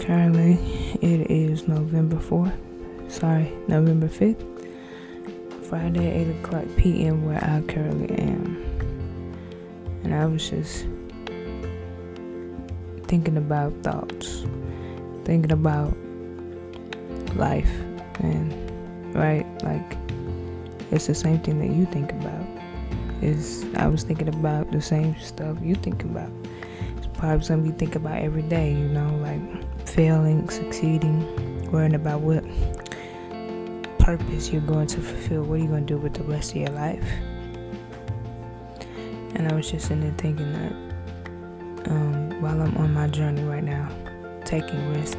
Currently, it is November 4th. Sorry, November 5th. Friday, 8 o'clock p.m., where I currently am. And I was just thinking about thoughts, thinking about life, and right, like it's the same thing that you think about. Is I was thinking about the same stuff you think about. It's probably something you think about every day, you know, like failing, succeeding, worrying about what purpose you're going to fulfill. What are you going to do with the rest of your life? And I was just sitting there thinking that um, while I'm on my journey right now, taking risk,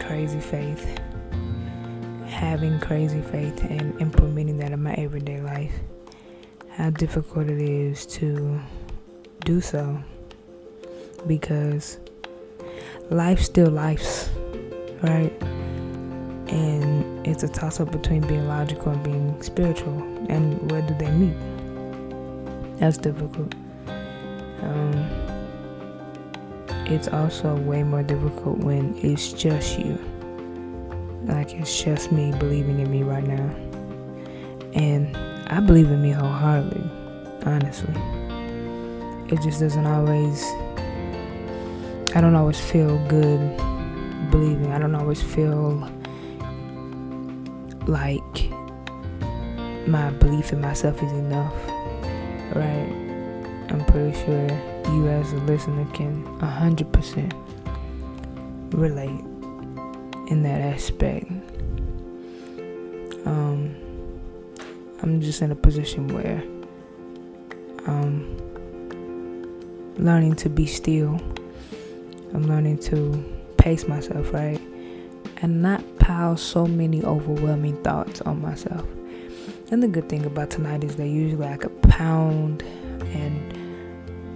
crazy faith, having crazy faith, and implementing that in my everyday life, how difficult it is to do so because life still life's right? And it's a toss up between being logical and being spiritual. And where do they meet? That's difficult. Um, it's also way more difficult when it's just you. Like it's just me believing in me right now. And i believe in me wholeheartedly honestly. It just doesn't always i don't always feel good believing i don't always feel like my belief in myself is enough, right? I'm pretty sure you as a listener can 100% relate in that aspect. Um, I'm just in a position where I'm learning to be still. I'm learning to pace myself, right? and not pile so many overwhelming thoughts on myself. And the good thing about tonight is that usually I could pound and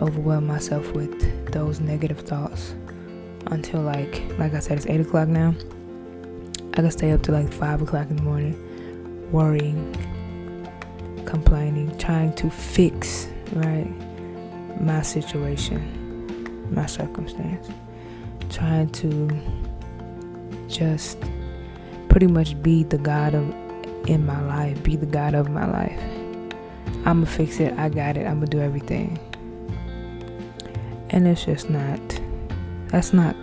overwhelm myself with those negative thoughts until like like I said it's eight o'clock now. I could stay up to like five o'clock in the morning worrying, complaining, trying to fix right my situation, my circumstance, trying to just pretty much be the God of in my life, be the God of my life. I'ma fix it, I got it, I'ma do everything. And it's just not that's not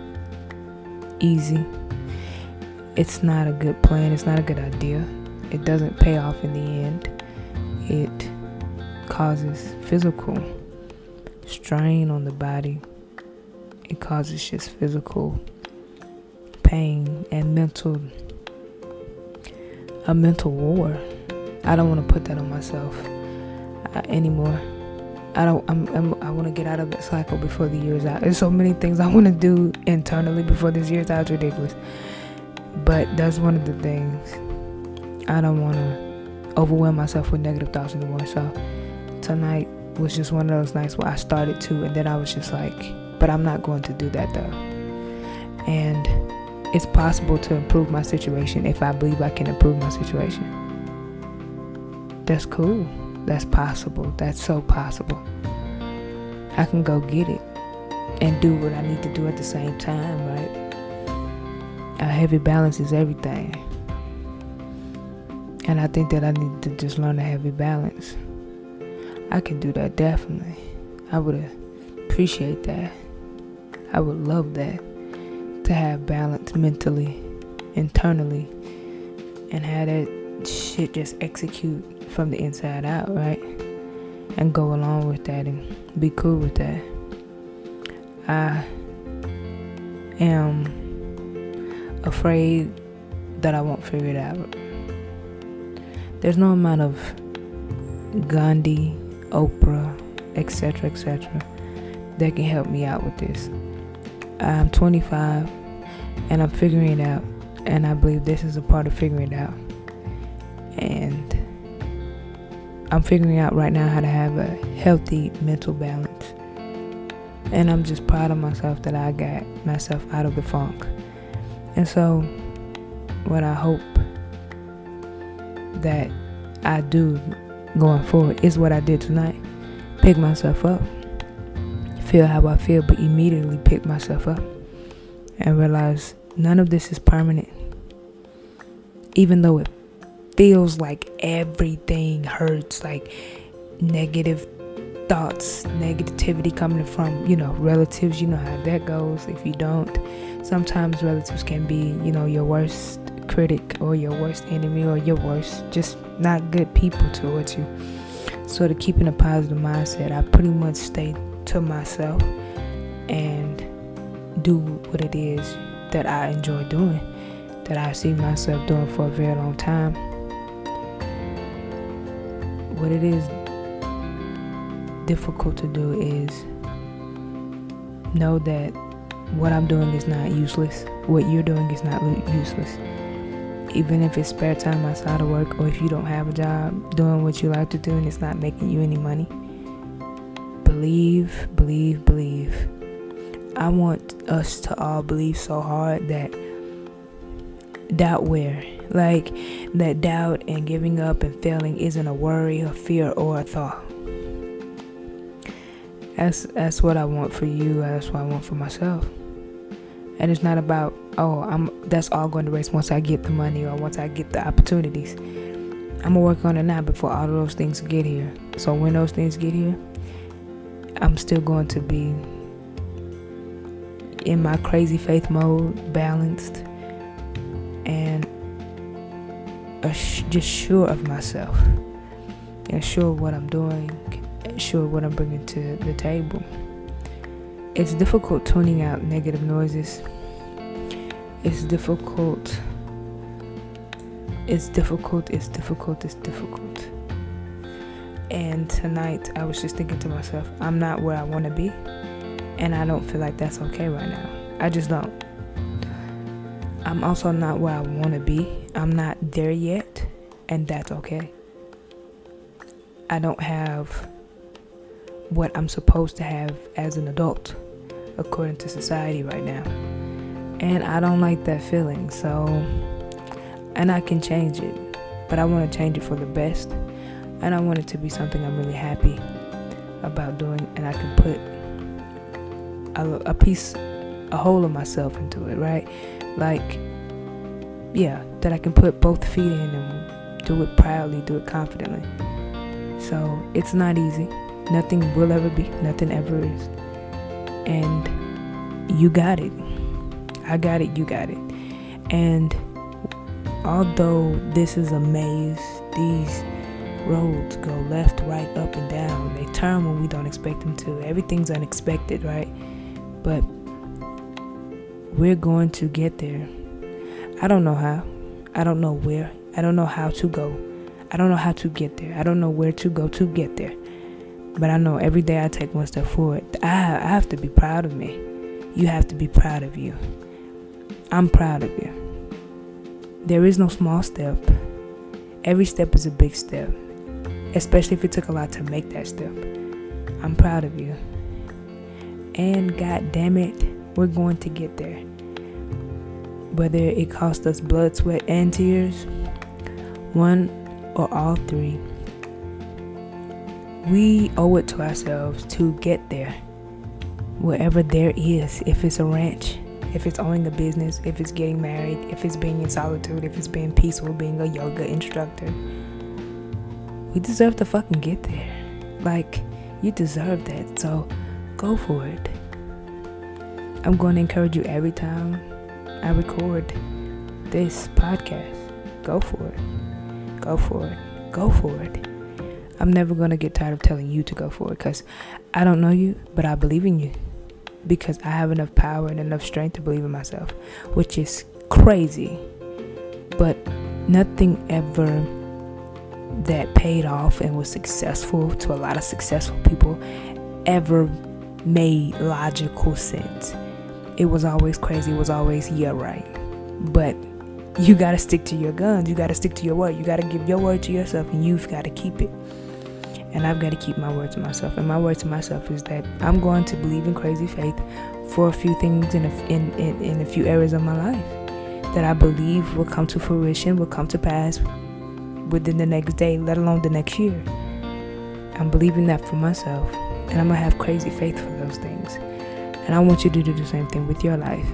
easy. It's not a good plan, it's not a good idea. It doesn't pay off in the end. It causes physical strain on the body. It causes just physical pain and mental a mental war. I don't want to put that on myself uh, anymore. I don't. I'm, I'm i want to get out of that cycle before the year's out. There's so many things I want to do internally before this year's out. It's ridiculous. But that's one of the things. I don't want to overwhelm myself with negative thoughts anymore. So tonight was just one of those nights where I started to, and then I was just like, but I'm not going to do that though. And it's possible to improve my situation if I believe I can improve my situation. That's cool. That's possible. That's so possible. I can go get it and do what I need to do at the same time, right? A heavy balance is everything. And I think that I need to just learn a heavy balance. I can do that definitely. I would appreciate that. I would love that to have balance mentally, internally, and have that shit just execute from the inside out, right? And go along with that and be cool with that. I am afraid that I won't figure it out. There's no amount of Gandhi, Oprah, etc., etc., that can help me out with this. I'm 25 and I'm figuring it out. And I believe this is a part of figuring it out. And I'm figuring out right now how to have a healthy mental balance. And I'm just proud of myself that I got myself out of the funk. And so, what I hope that I do going forward is what I did tonight pick myself up feel how I feel, but immediately pick myself up and realize none of this is permanent. Even though it feels like everything hurts, like negative thoughts, negativity coming from, you know, relatives, you know how that goes. If you don't, sometimes relatives can be, you know, your worst critic or your worst enemy or your worst, just not good people towards you. So, to keep in a positive mindset, I pretty much stay to myself and do what it is that I enjoy doing, that I see myself doing for a very long time. What it is difficult to do is know that what I'm doing is not useless. What you're doing is not useless. Even if it's spare time outside of work or if you don't have a job doing what you like to do and it's not making you any money. Believe, believe, believe. I want us to all believe so hard that doubt where like that doubt and giving up and failing isn't a worry or fear or a thought that's that's what I want for you. That's what I want for myself. And it's not about oh I'm that's all going to race once I get the money or once I get the opportunities. I'm gonna work on it now before all of those things get here. So when those things get here, I'm still going to be in my crazy faith mode, balanced, and just sure of myself and sure of what I'm doing sure what I'm bringing to the table. It's difficult tuning out negative noises. It's difficult. It's difficult. It's difficult. It's difficult. And tonight, I was just thinking to myself, I'm not where I want to be. And I don't feel like that's okay right now. I just don't. I'm also not where I want to be. I'm not there yet. And that's okay. I don't have what I'm supposed to have as an adult according to society right now. And I don't like that feeling. So, and I can change it, but I want to change it for the best. And I want it to be something I'm really happy about doing, and I can put a, a piece, a whole of myself into it, right? Like, yeah, that I can put both feet in and do it proudly, do it confidently. So it's not easy. Nothing will ever be, nothing ever is. And you got it. I got it, you got it. And although this is a maze, these roads go left, right, up, and down. They turn when we don't expect them to. Everything's unexpected, right? But we're going to get there. I don't know how. I don't know where. I don't know how to go. I don't know how to get there. I don't know where to go to get there. But I know every day I take one step forward. I, have to be proud of me. You have to be proud of you. I'm proud of you. There is no small step. Every step is a big step, especially if it took a lot to make that step. I'm proud of you. And God damn it, we're going to get there. Whether it costs us blood, sweat, and tears, one or all three we owe it to ourselves to get there. Wherever there is, if it's a ranch, if it's owning a business, if it's getting married, if it's being in solitude, if it's being peaceful, being a yoga instructor. We deserve to fucking get there. Like, you deserve that. So go for it. I'm going to encourage you every time I record this podcast. Go for it. Go for it. Go for it. I'm never going to get tired of telling you to go for it because I don't know you, but I believe in you because I have enough power and enough strength to believe in myself, which is crazy. But nothing ever that paid off and was successful to a lot of successful people ever made logical sense. It was always crazy, it was always, yeah, right. But you got to stick to your guns, you got to stick to your word, you got to give your word to yourself, and you've got to keep it and I've got to keep my word to myself. And my word to myself is that I'm going to believe in crazy faith for a few things in a, in, in, in a few areas of my life that I believe will come to fruition, will come to pass within the next day, let alone the next year. I'm believing that for myself, and I'm gonna have crazy faith for those things. And I want you to do the same thing with your life.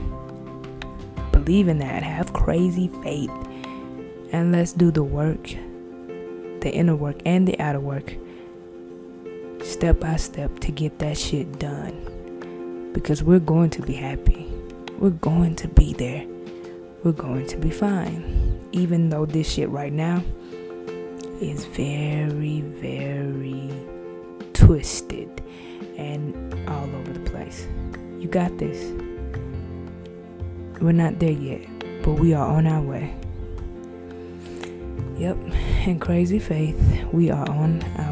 believe in that. Have crazy faith. And let's do the work, the inner work and the outer work, step by step to get that shit done. Because we're going to be happy. We're going to be there. We're going to be fine. Even though this shit right now is very, very twisted and all over the place. You got this. We're not there yet, but we are on our way. Yep, in crazy faith, we are on our